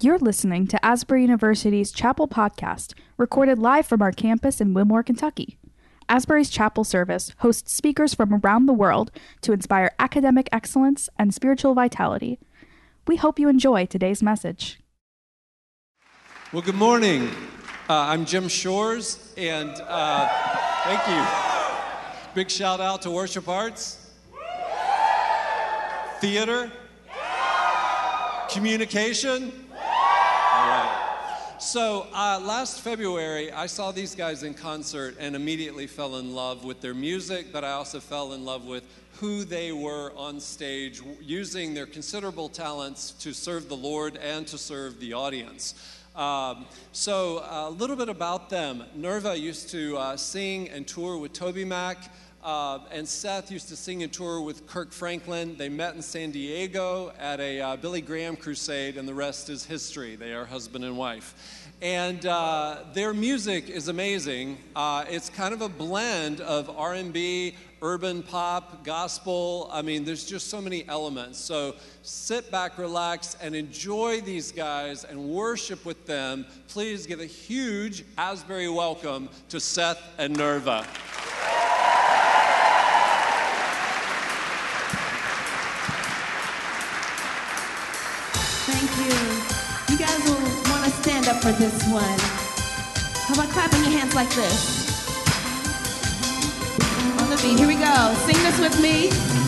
You're listening to Asbury University's Chapel Podcast, recorded live from our campus in Wilmore, Kentucky. Asbury's Chapel Service hosts speakers from around the world to inspire academic excellence and spiritual vitality. We hope you enjoy today's message. Well, good morning. Uh, I'm Jim Shores, and uh, thank you. Big shout out to Worship Arts, Theater, Communication. So, uh, last February, I saw these guys in concert and immediately fell in love with their music, but I also fell in love with who they were on stage, using their considerable talents to serve the Lord and to serve the audience. Um, so, a little bit about them. Nirva used to uh, sing and tour with TobyMac. Uh, and Seth used to sing and tour with Kirk Franklin. They met in San Diego at a uh, Billy Graham crusade, and the rest is history. They are husband and wife. And uh, their music is amazing. Uh, it's kind of a blend of R&B, urban pop, gospel. I mean, there's just so many elements. So sit back, relax, and enjoy these guys and worship with them. Please give a huge Asbury welcome to Seth and Nirva. This one. How about clapping your hands like this? On the beat, here we go. Sing this with me.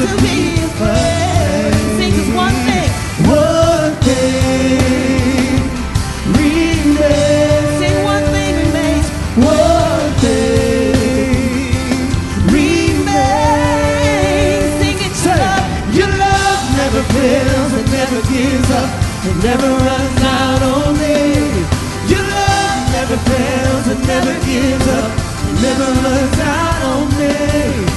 To be afraid. Sing this one thing. One thing remains. Sing one thing remains. One thing remains. Sing it, love. Your love never fails, it never gives up, it never runs out on me. Your love never fails, it never gives up, it never runs out on me.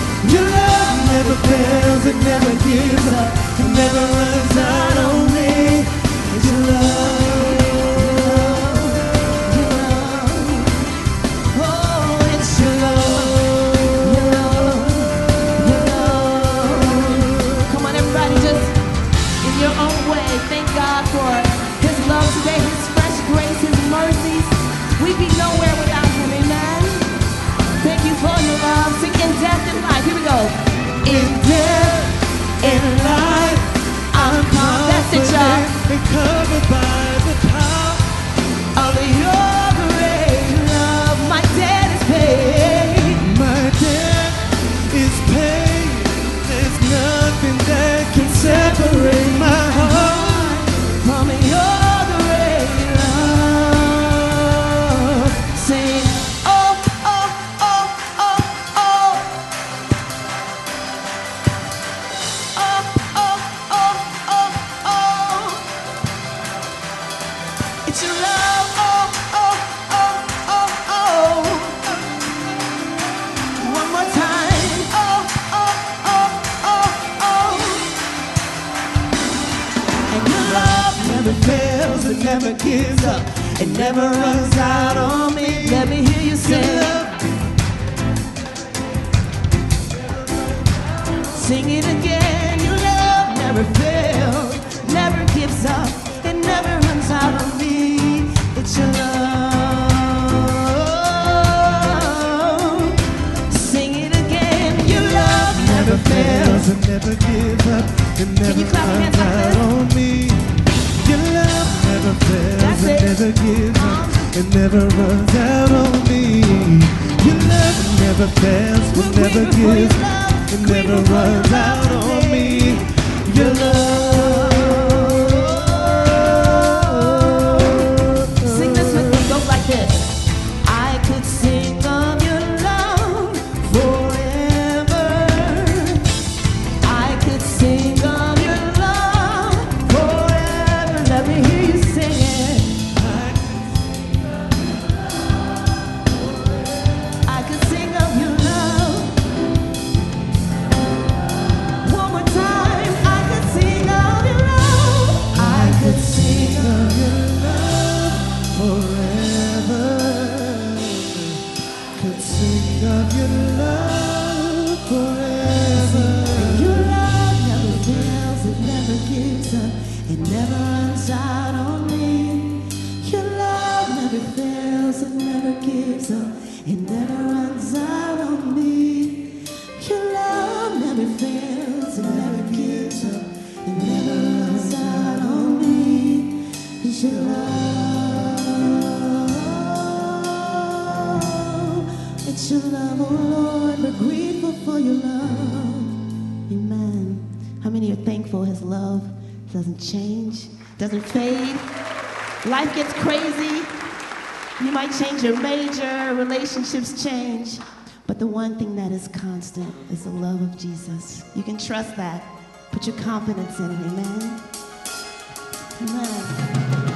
Fails, it never gives up, it never runs out. on Sing it again. Your love never fails, never gives up, it never runs out on me. It's your love. Sing it again. Your love never fails, it never gives up, it never runs out on me. Your love never fails, it never gives up, it never runs out on me. Your love never fails, it never grateful for your gives up, Grateful runs out on me. Your love. Runs out on me. Your love never fails, it never gives up, it never runs out on me. Your love never fails, it never gives up, it never runs out on me. Your love, it's your love, oh Lord, we're grateful for your love. Amen. How many are thankful his love doesn't change, doesn't fade? Life gets crazy. You might change your major, relationships change. But the one thing that is constant is the love of Jesus. You can trust that. Put your confidence in it. Amen. Amen.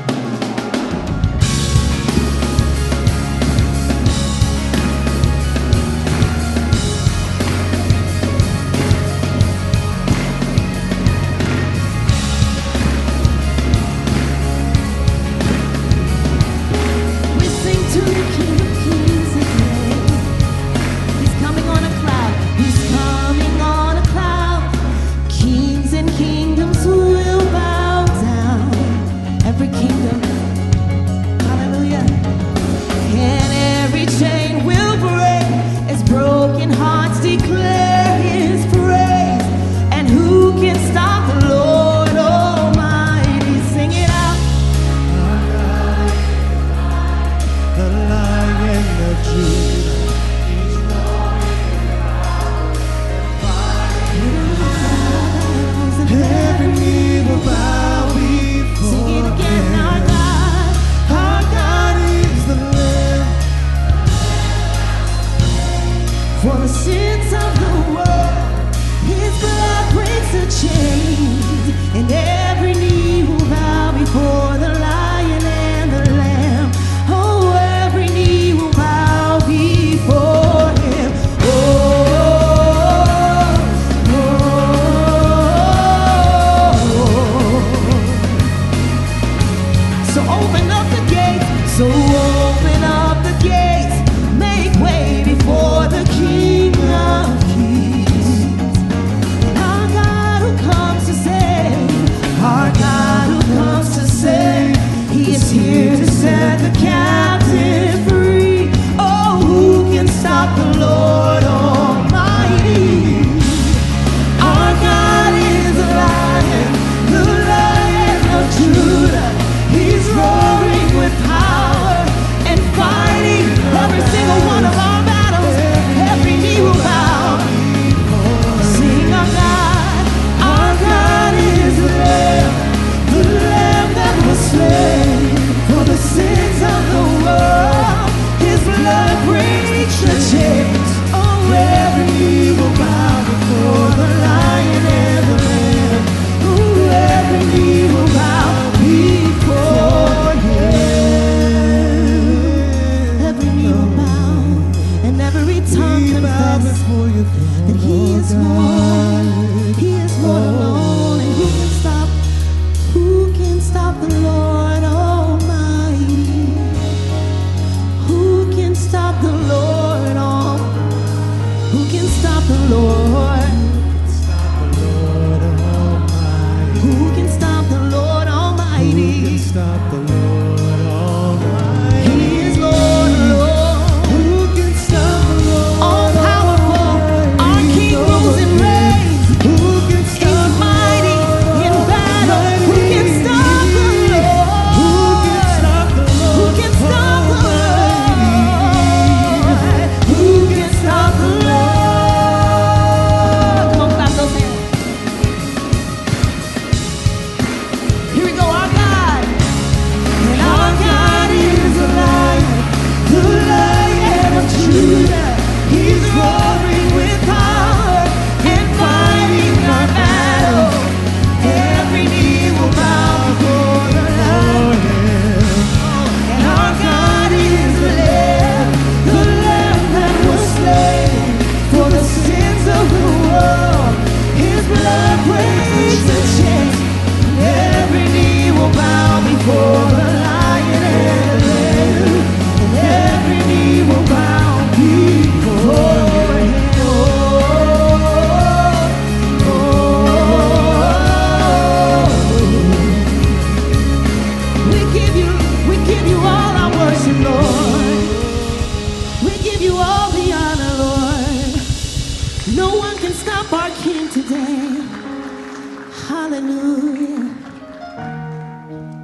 Hallelujah.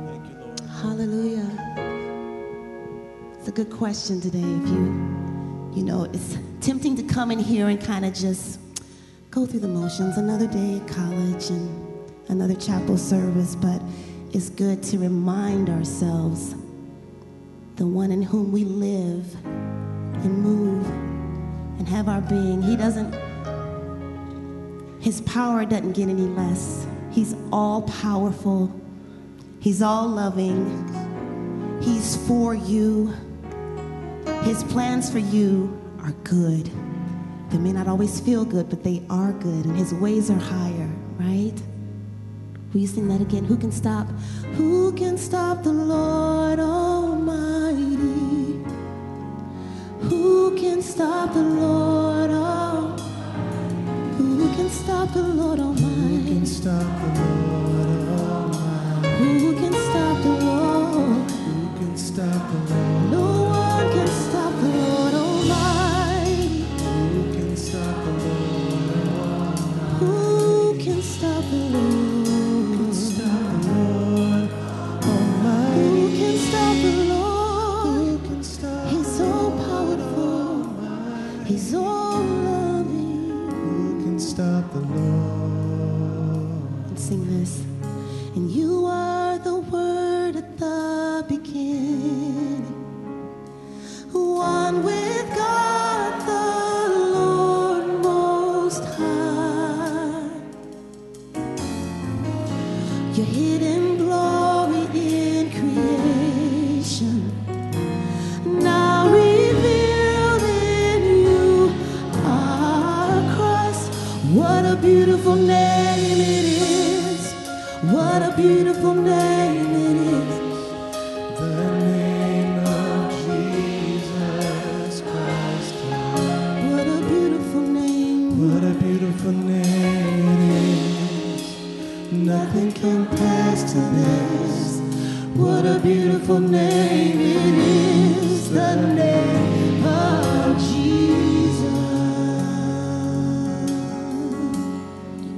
Thank you, Lord. Hallelujah. It's a good question today. If you, you know, it's tempting to come in here and kind of just go through the motions. Another day at college and another chapel service, but it's good to remind ourselves the one in whom we live and move and have our being. He doesn't, his power doesn't get any less. He's all powerful. He's all loving. He's for you. His plans for you are good. They may not always feel good, but they are good, and His ways are higher, right? Will you sing that again? Who can stop? Who can stop the Lord Almighty? Who can stop the Lord Almighty? Who can stop the Lord Almighty? Who can stop the Lord Almighty? Who can stop the Lord? Who can stop the Lord?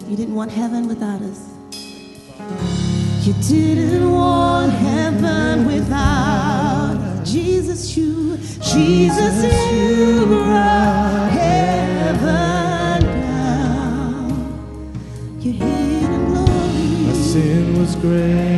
You didn't want heaven without us. You didn't want heaven without us. Jesus, you, Jesus, you brought heaven down. Your hidden My glory. sin was great,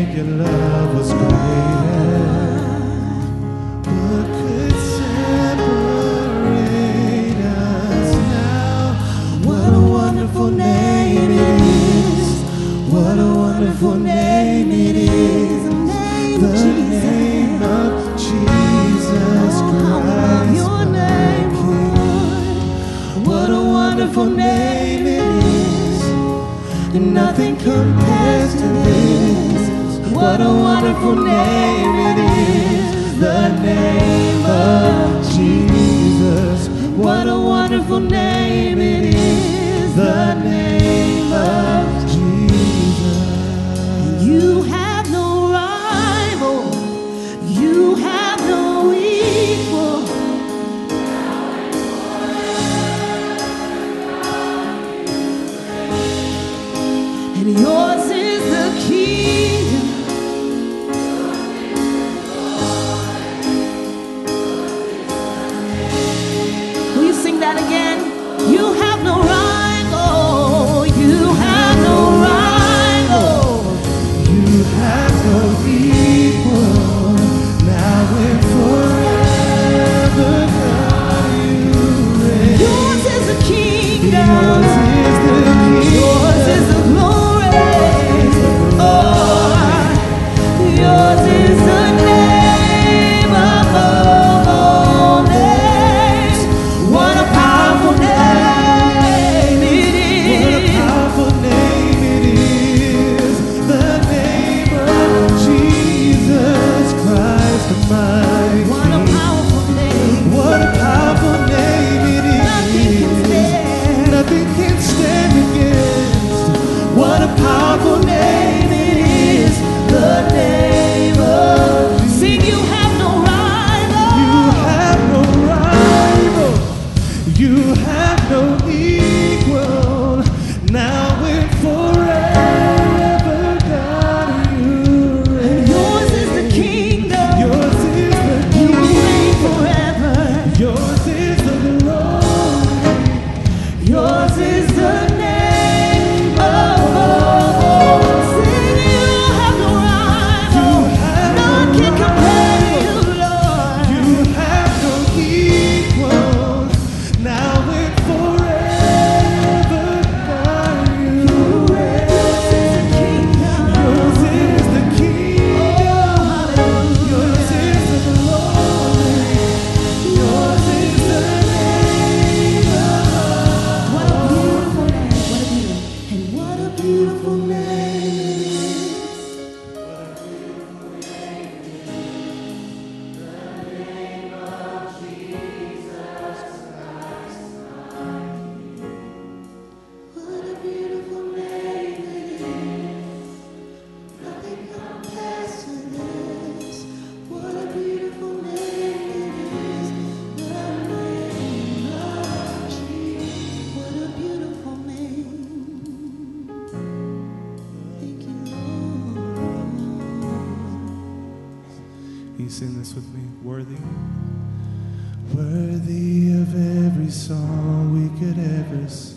compares to this. What a wonderful name it is. The name of Jesus. What a wonderful name Worthy of every song we could ever sing.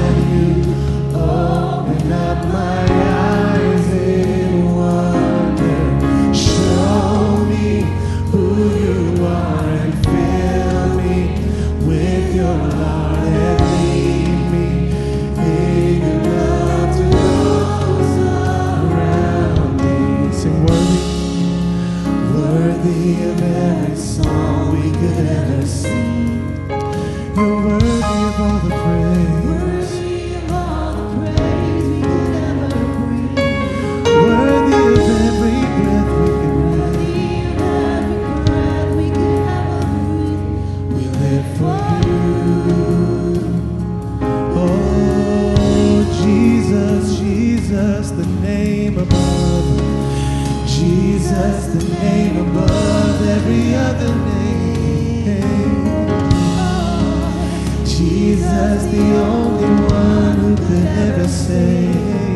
say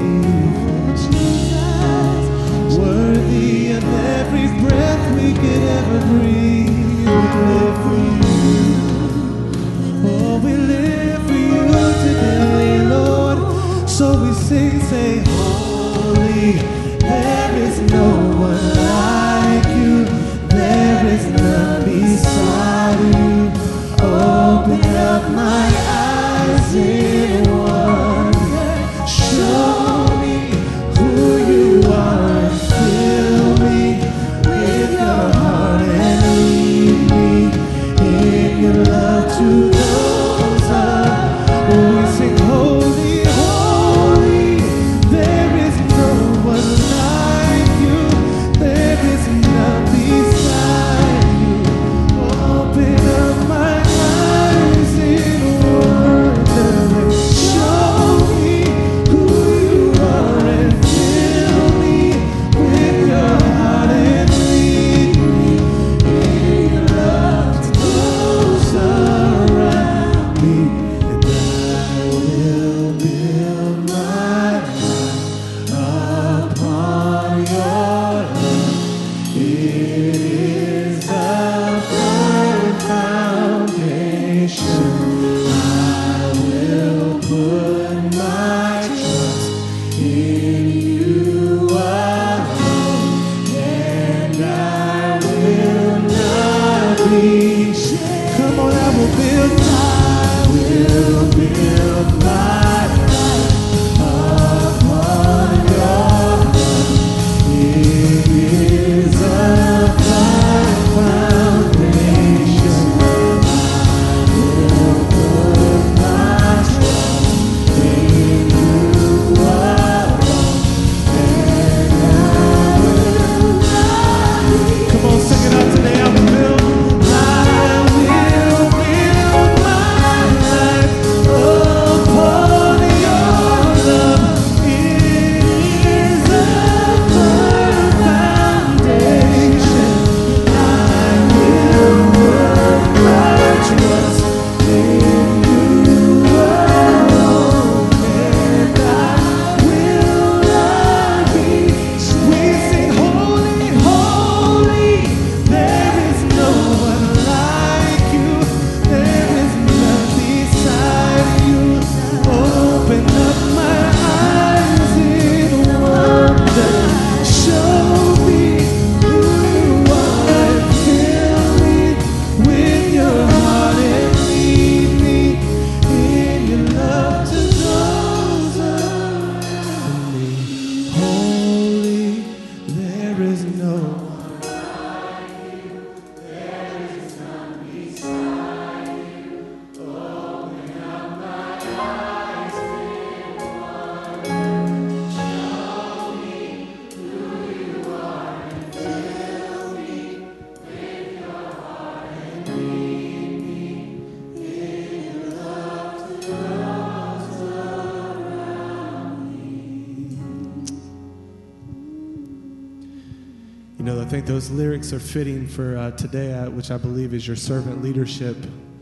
those lyrics are fitting for uh, today, uh, which I believe is your servant leadership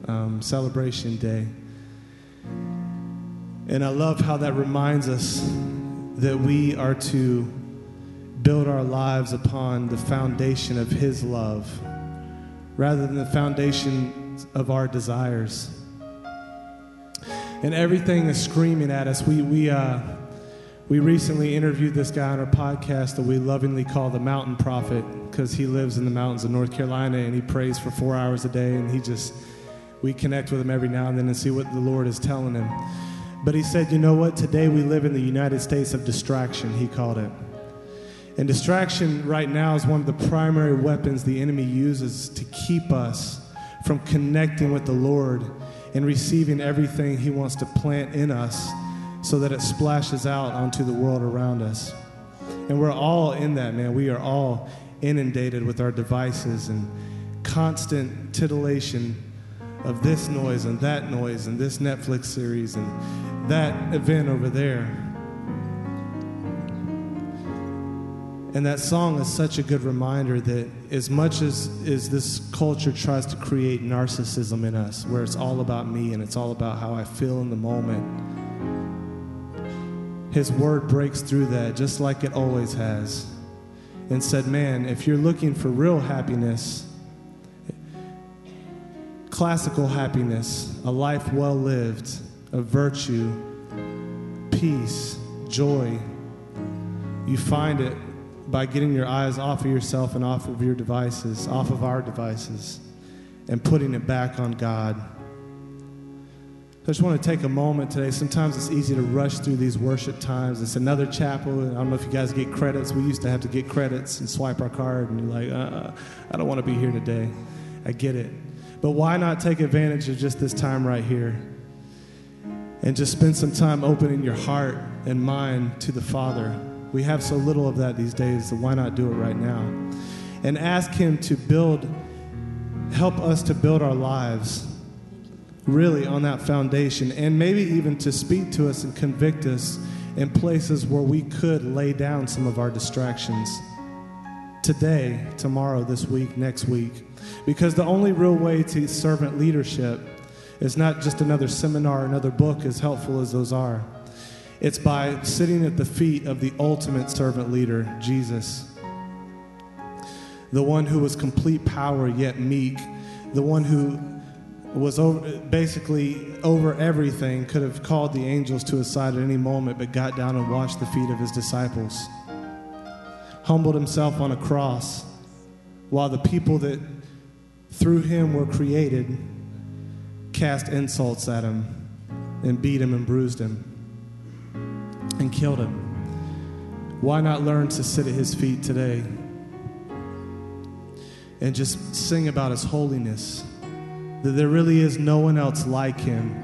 um, celebration day. And I love how that reminds us that we are to build our lives upon the foundation of His love rather than the foundation of our desires. And everything is screaming at us. We, we, uh, we recently interviewed this guy on our podcast that we lovingly call the Mountain Prophet because he lives in the mountains of North Carolina and he prays for four hours a day and he just, we connect with him every now and then and see what the Lord is telling him. But he said, you know what? Today we live in the United States of distraction, he called it. And distraction right now is one of the primary weapons the enemy uses to keep us from connecting with the Lord and receiving everything he wants to plant in us so that it splashes out onto the world around us. And we're all in that, man. We are all inundated with our devices and constant titillation of this noise and that noise and this Netflix series and that event over there. And that song is such a good reminder that as much as, as this culture tries to create narcissism in us, where it's all about me and it's all about how I feel in the moment, his word breaks through that just like it always has and said, Man, if you're looking for real happiness, classical happiness, a life well lived, a virtue, peace, joy, you find it by getting your eyes off of yourself and off of your devices, off of our devices, and putting it back on God. I just want to take a moment today. Sometimes it's easy to rush through these worship times. It's another chapel. I don't know if you guys get credits. We used to have to get credits and swipe our card, and you're like, uh, I don't want to be here today. I get it. But why not take advantage of just this time right here and just spend some time opening your heart and mind to the Father? We have so little of that these days, so why not do it right now? And ask Him to build, help us to build our lives really on that foundation, and maybe even to speak to us and convict us in places where we could lay down some of our distractions today, tomorrow, this week, next week. Because the only real way to servant leadership is not just another seminar, another book, as helpful as those are. It's by sitting at the feet of the ultimate servant leader, Jesus. The one who was complete power yet meek, the one who was over, basically over everything, could have called the angels to his side at any moment, but got down and washed the feet of his disciples. Humbled himself on a cross while the people that through him were created cast insults at him and beat him and bruised him and killed him. Why not learn to sit at his feet today and just sing about his holiness? That there really is no one else like him.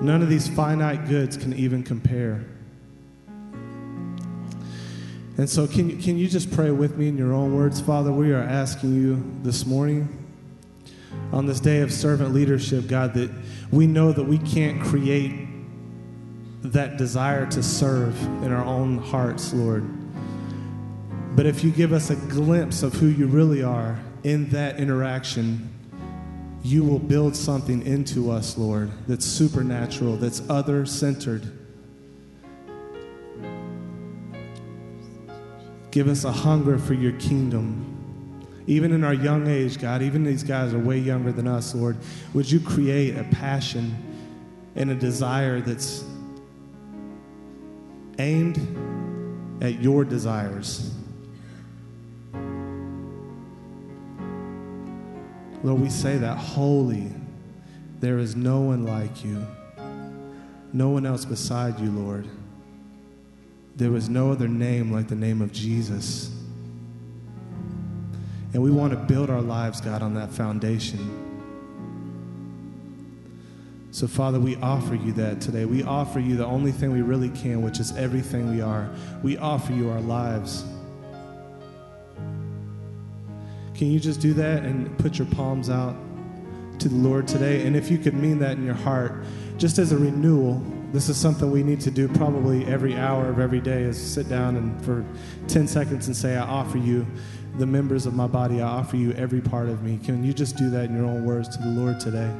None of these finite goods can even compare. And so, can you, can you just pray with me in your own words? Father, we are asking you this morning on this day of servant leadership, God, that we know that we can't create that desire to serve in our own hearts, Lord. But if you give us a glimpse of who you really are in that interaction, you will build something into us, Lord, that's supernatural, that's other centered. Give us a hunger for your kingdom. Even in our young age, God, even these guys are way younger than us, Lord. Would you create a passion and a desire that's aimed at your desires? Lord, we say that holy. There is no one like you, no one else beside you, Lord. There was no other name like the name of Jesus. And we want to build our lives, God, on that foundation. So, Father, we offer you that today. We offer you the only thing we really can, which is everything we are. We offer you our lives. Can you just do that and put your palms out to the Lord today? And if you could mean that in your heart, just as a renewal, this is something we need to do probably every hour of every day is sit down and for 10 seconds and say, I offer you the members of my body. I offer you every part of me. Can you just do that in your own words to the Lord today?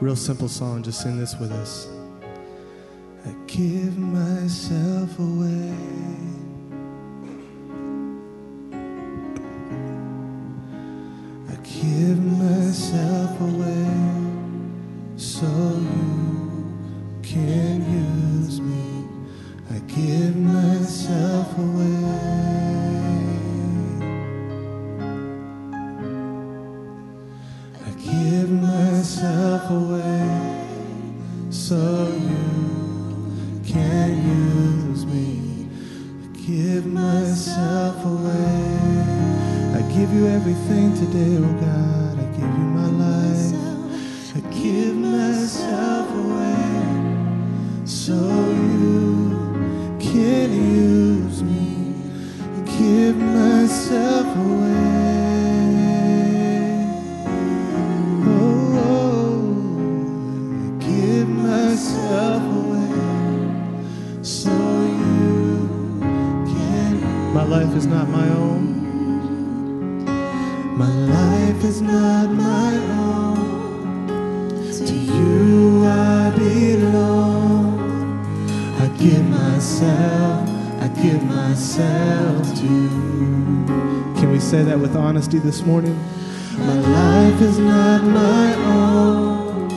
Real simple song, just sing this with us. I give myself away. I give myself away so To you I belong. I give myself, I give myself to you. Can we say that with honesty this morning? My life is not my own.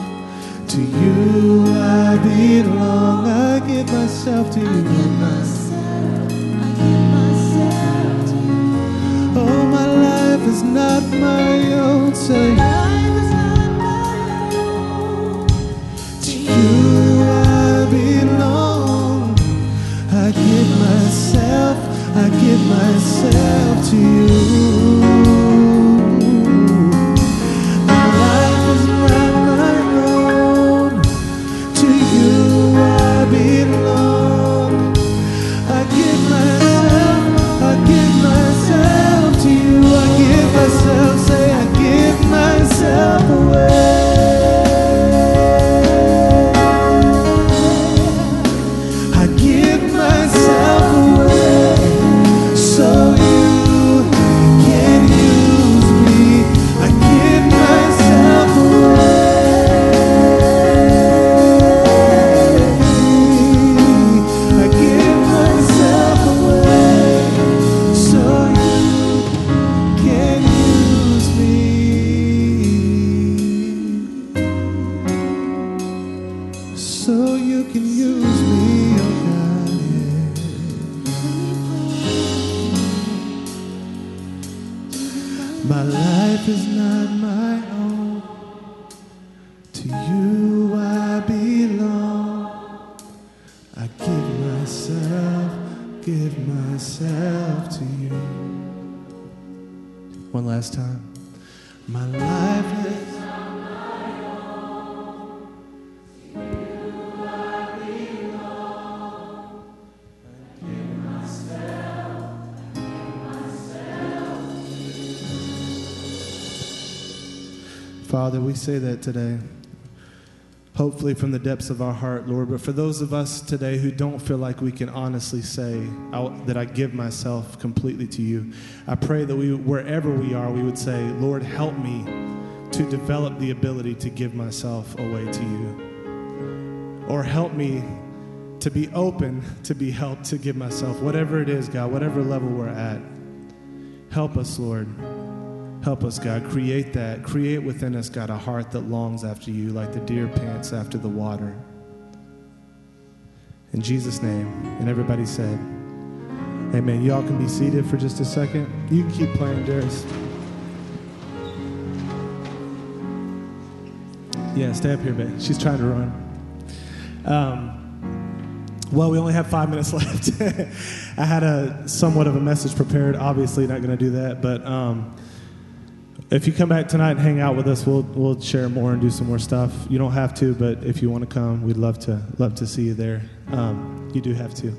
To you I belong. I give myself to you. Oh, my life is not my own. Say, to myself to you. Father, we say that today. Hopefully, from the depths of our heart, Lord. But for those of us today who don't feel like we can honestly say that I give myself completely to you, I pray that we, wherever we are, we would say, Lord, help me to develop the ability to give myself away to you. Or help me to be open to be helped to give myself, whatever it is, God, whatever level we're at. Help us, Lord. Help us, God. Create that. Create within us, God, a heart that longs after you like the deer pants after the water. In Jesus' name. And everybody said, Amen. Y'all can be seated for just a second. You can keep playing, Darius. Yeah, stay up here, babe. She's trying to run. Um, well, we only have five minutes left. I had a somewhat of a message prepared. Obviously, not going to do that, but um, if you come back tonight and hang out with us, we'll we'll share more and do some more stuff. You don't have to, but if you want to come, we'd love to love to see you there. Um, you do have to.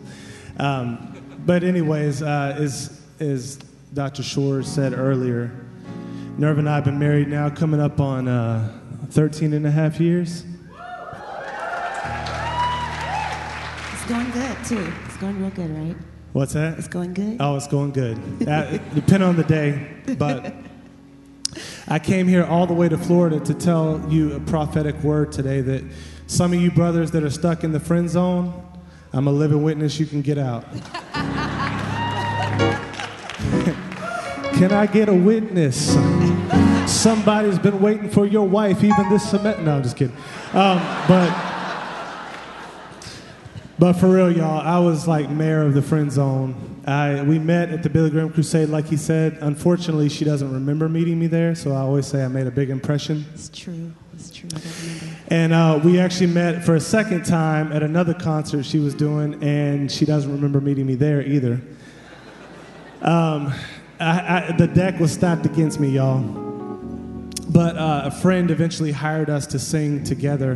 Um, but anyways, uh, as as Dr. Shore said earlier, Nirva and I have been married now, coming up on uh, 13 and a half years. It's going good too. It's going real good, right? What's that? It's going good. Oh, it's going good. Uh, depending on the day, but I came here all the way to Florida to tell you a prophetic word today that some of you brothers that are stuck in the friend zone, I'm a living witness you can get out. can I get a witness? Somebody's been waiting for your wife, even this cement. No, I'm just kidding. Um, but. But for real, y'all, I was like mayor of the friend zone. I, we met at the Billy Graham Crusade, like he said. Unfortunately, she doesn't remember meeting me there, so I always say I made a big impression. It's true. It's true. I don't remember. And uh, we actually met for a second time at another concert she was doing, and she doesn't remember meeting me there either. Um, I, I, the deck was stacked against me, y'all. But uh, a friend eventually hired us to sing together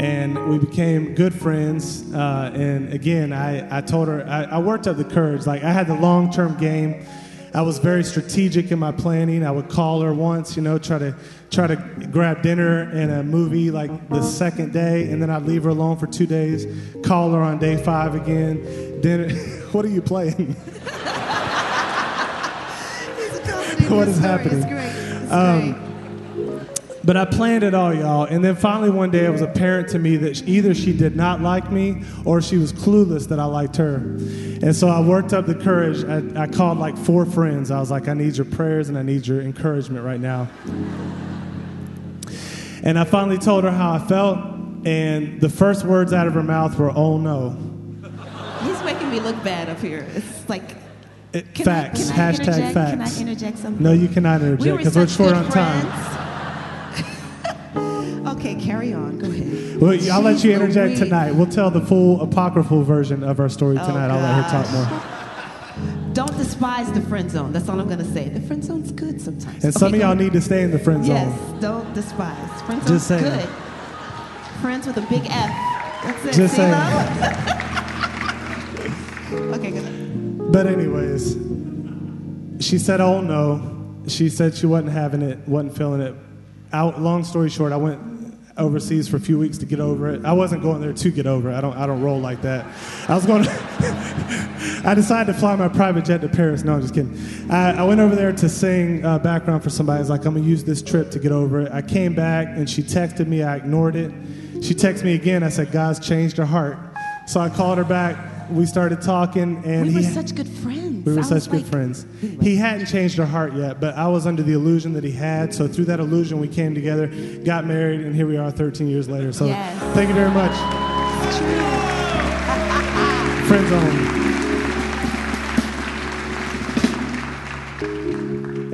and we became good friends. Uh, and again, I, I told her, I, I worked up the courage. Like, I had the long term game. I was very strategic in my planning. I would call her once, you know, try to try to grab dinner and a movie like the second day, and then I'd leave her alone for two days. Call her on day five again. Dinner. what are you playing? what is happening? It's great. It's Um, great. But I planned it all, y'all. And then finally one day it was apparent to me that either she did not like me or she was clueless that I liked her. And so I worked up the courage. I, I called like four friends. I was like, I need your prayers and I need your encouragement right now. And I finally told her how I felt. And the first words out of her mouth were, oh no. He's making me look bad up here. It's like. It- facts. I, Hashtag facts. Can I interject something? no, you cannot we interject because we're short on time. friends. okay, carry on. Go ahead. Well, I'll let you interject Louise. tonight. We'll tell the full apocryphal version of our story Oh, tonight. I'll let her talk more. Don't despise the friend zone. That's all I'm going to say. The friend zone's good sometimes. And some Okay, of y'all need to stay in the friend zone. Yes, don't despise. Friend zone's Just saying. good. Friends with a big F. That's it. Just See, saying. okay, good. But anyways, she said, "Oh no." She said she wasn't having it, wasn't feeling it. Out. Long story short, I went overseas for a few weeks to get over it. I wasn't going there to get over it. I don't. I don't roll like that. I was going. I decided to fly my private jet to Paris. No, I'm just kidding. I, I went over there to sing uh, background for somebody. I was like, I'm gonna use this trip to get over it. I came back and she texted me. I ignored it. She texted me again. I said, God's changed her heart. So I called her back. We started talking, and We were he. such good friends. We were I such good like- friends. He hadn't changed her heart yet, but I was under the illusion that he had. So through that illusion, we came together, got married, and here we are 13 years later. So Yes. thank you very much. Friends on.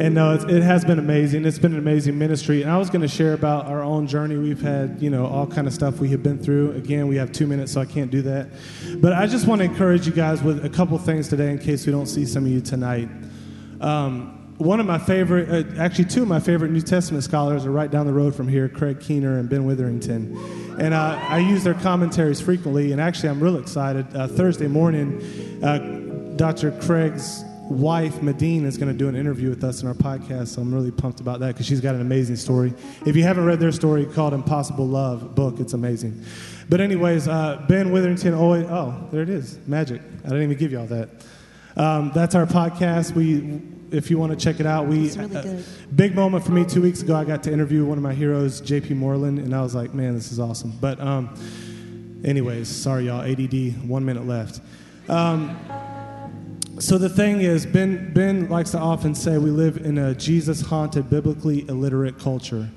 And no, it's, it has been amazing. It's been an amazing ministry. And I was going to share about our own journey. We've had, you know, all kind of stuff we have been through. Again, we have two minutes, so I can't do that. But I just want to encourage you guys with a couple things today in case we don't see some of you tonight. Um, one of my favorite, uh, actually, two of my favorite New Testament scholars are right down the road from here Craig Keener and Ben Witherington. And uh, I use their commentaries frequently. And actually, I'm real excited. Uh, Thursday morning, uh, Dr. Craig's wife, Médine, is going to do an interview with us in our podcast. So I'm really pumped about that because she's got an amazing story. If you haven't read their story called Impossible Love book, it's amazing. But, anyways, uh, Ben Witherington always, oh, there it is, magic. I didn't even give y'all that. Um, that's our podcast. We, if you want to check it out, we really uh, big moment for me. Two weeks ago, I got to interview one of my heroes, J.P. Moreland, and I was like, man, this is awesome. But, um, anyways, sorry y'all, ADD. One minute left. Um, so the thing is, Ben Ben likes to often say we live in a Jesus-haunted, biblically illiterate culture.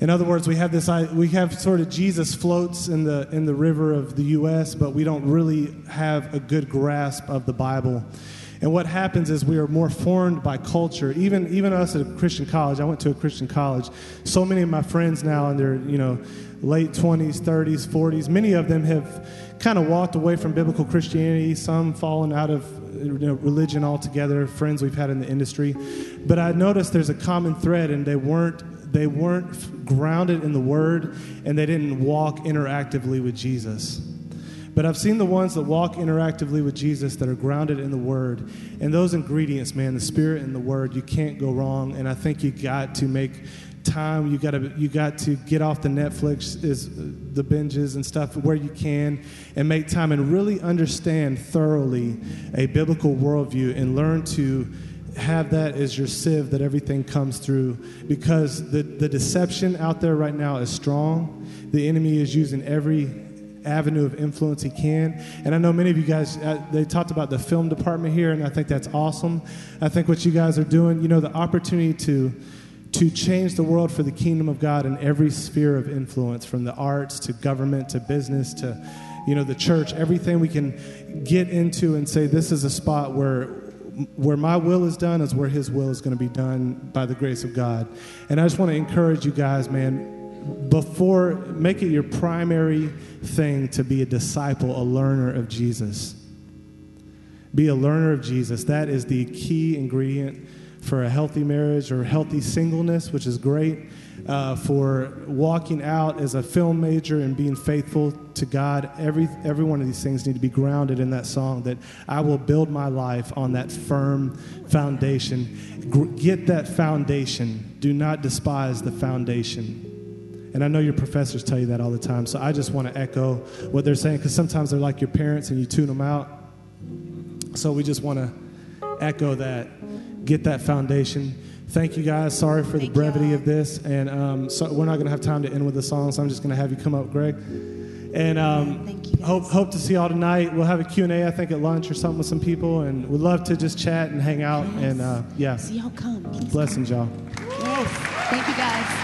In other words, we have this we have sort of Jesus floats in the in the river of the U.S., but we don't really have a good grasp of the Bible. And what happens is we are more formed by culture. Even even us at a Christian college, I went to a Christian college. So many of my friends now in their you know late 20s, 30s, 40s, many of them have kind of walked away from biblical Christianity. Some fallen out of you know, religion altogether, friends we've had in the industry. But I noticed there's a common thread, and they weren't they weren't grounded in the Word, and they didn't walk interactively with Jesus. But I've seen the ones that walk interactively with Jesus that are grounded in the Word. And those ingredients, man, the Spirit and the Word, you can't go wrong. And I think you got to make time. You got to you got to get off the Netflix is the binges and stuff where you can, and make time and really understand thoroughly a biblical worldview and learn to have that as your sieve that everything comes through. Because the, the deception out there right now is strong. The enemy is using every avenue of influence he can. And i know many of you guys uh, they talked about the film department here and i think that's awesome. I think what you guys are doing you know the opportunity to to change the world for the kingdom of god in every sphere of influence from the arts to government to business to you know the church everything we can get into and say this is a spot where where my will is done is where his will is going to be done by the grace of God. And I just want to encourage you guys, man, before make it your primary thing to be a disciple, a learner of Jesus. Be a learner of Jesus. That is the key ingredient for a healthy marriage or healthy singleness, which is great. Uh, for walking out as a film major and being faithful to God, every every one of these things need to be grounded in that song. That I will build my life on that firm foundation. Get that foundation. Do not despise the foundation. And I know your professors tell you that all the time. So I just want to echo what they're saying because sometimes they're like your parents and you tune them out. So we just want to echo that. Get that foundation. Thank you guys. Sorry for the brevity y'all. of this, and um, so we're not going to have time to end with the song. So I'm just going to have you come up, Greg. And um, Thank hope hope to see y'all tonight. We'll have a Q&A, I think, at lunch or something with some people, and we'd love to just chat and hang out. And uh, yeah, So y'all come. Please. blessings, y'all. Yes. Thank you guys.